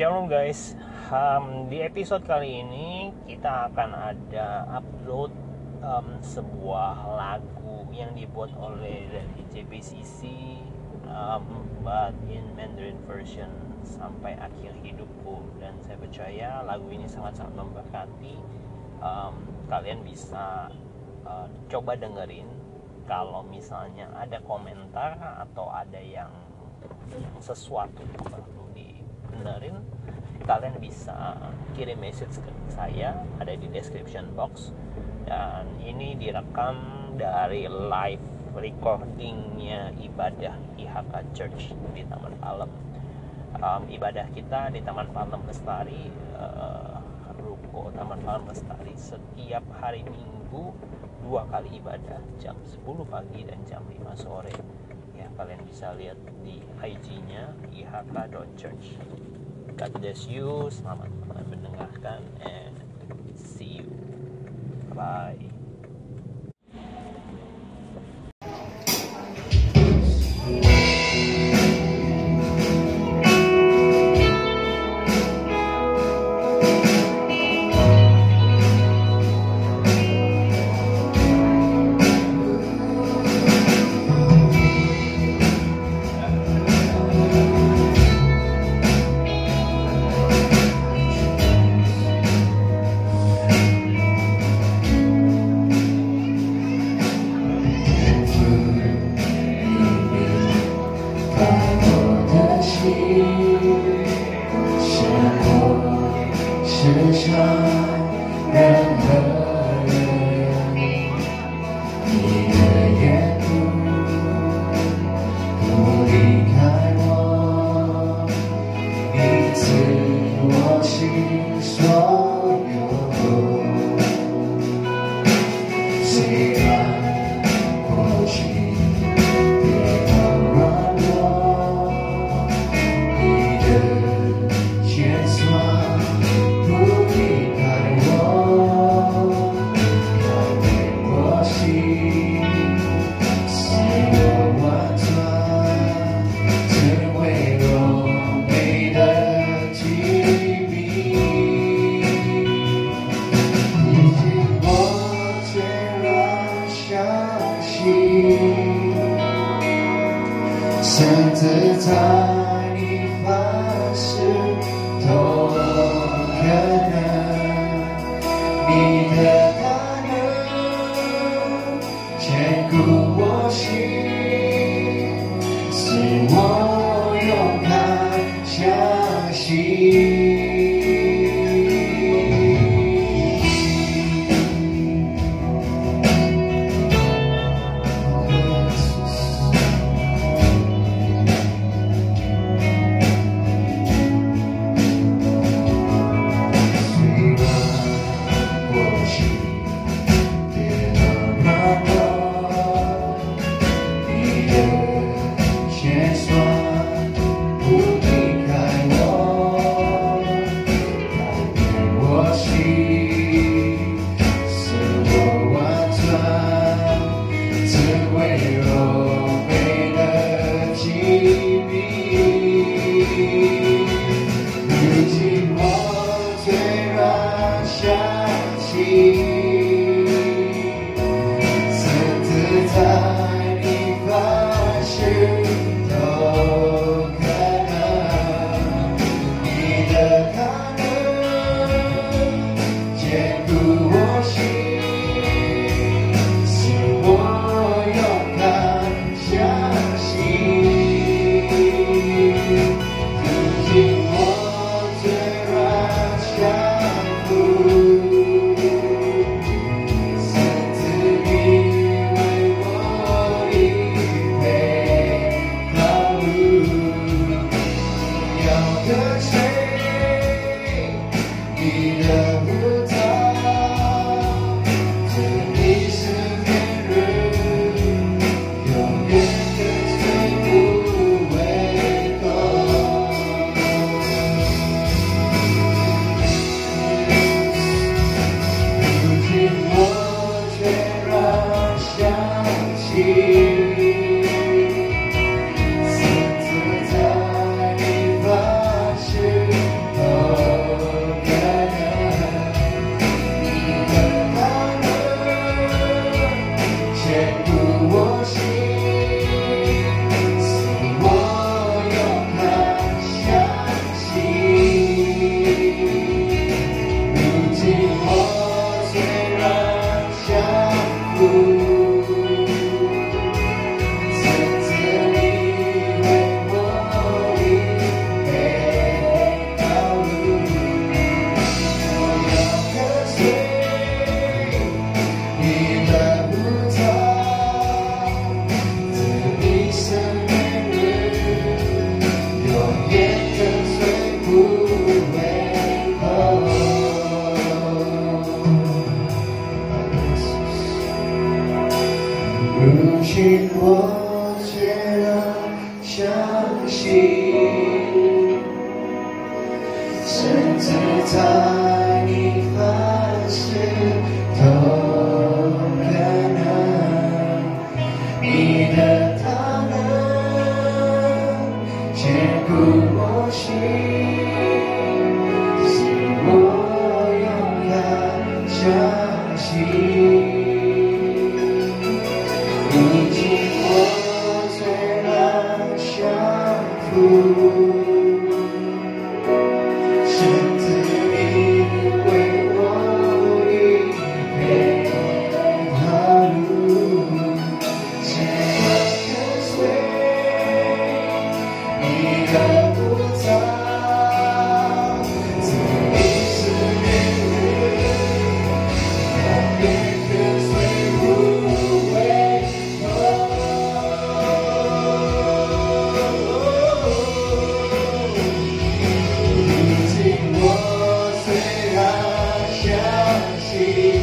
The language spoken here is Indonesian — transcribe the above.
Shalom guys. Um, Di episode kali ini kita akan ada upload um, sebuah lagu yang dibuat oleh dari JPCC um, But in Mandarin version sampai akhir hidupku. Dan saya percaya lagu ini sangat-sangat memberkati. Um, Kalian bisa uh, coba dengerin Kalau misalnya ada komentar atau ada yang sesuatu dibenerin kalian bisa kirim message ke saya ada di description box. Dan ini direkam dari live recordingnya ibadah IHK Church di Taman Palem. Um, ibadah kita di Taman Palem Lestari uh, Ruko Taman Palem Lestari. Setiap hari Minggu dua kali ibadah jam 10 pagi dan jam 5 sore kalian bisa lihat di IG-nya ihk.church God bless you. Selamat mendengarkan and see you. Bye 是在你发誓，都可能你的大能坚固我心，是我勇敢向。shall see. 在你凡事都可能，你的他能坚固我心，是我勇敢相信。see.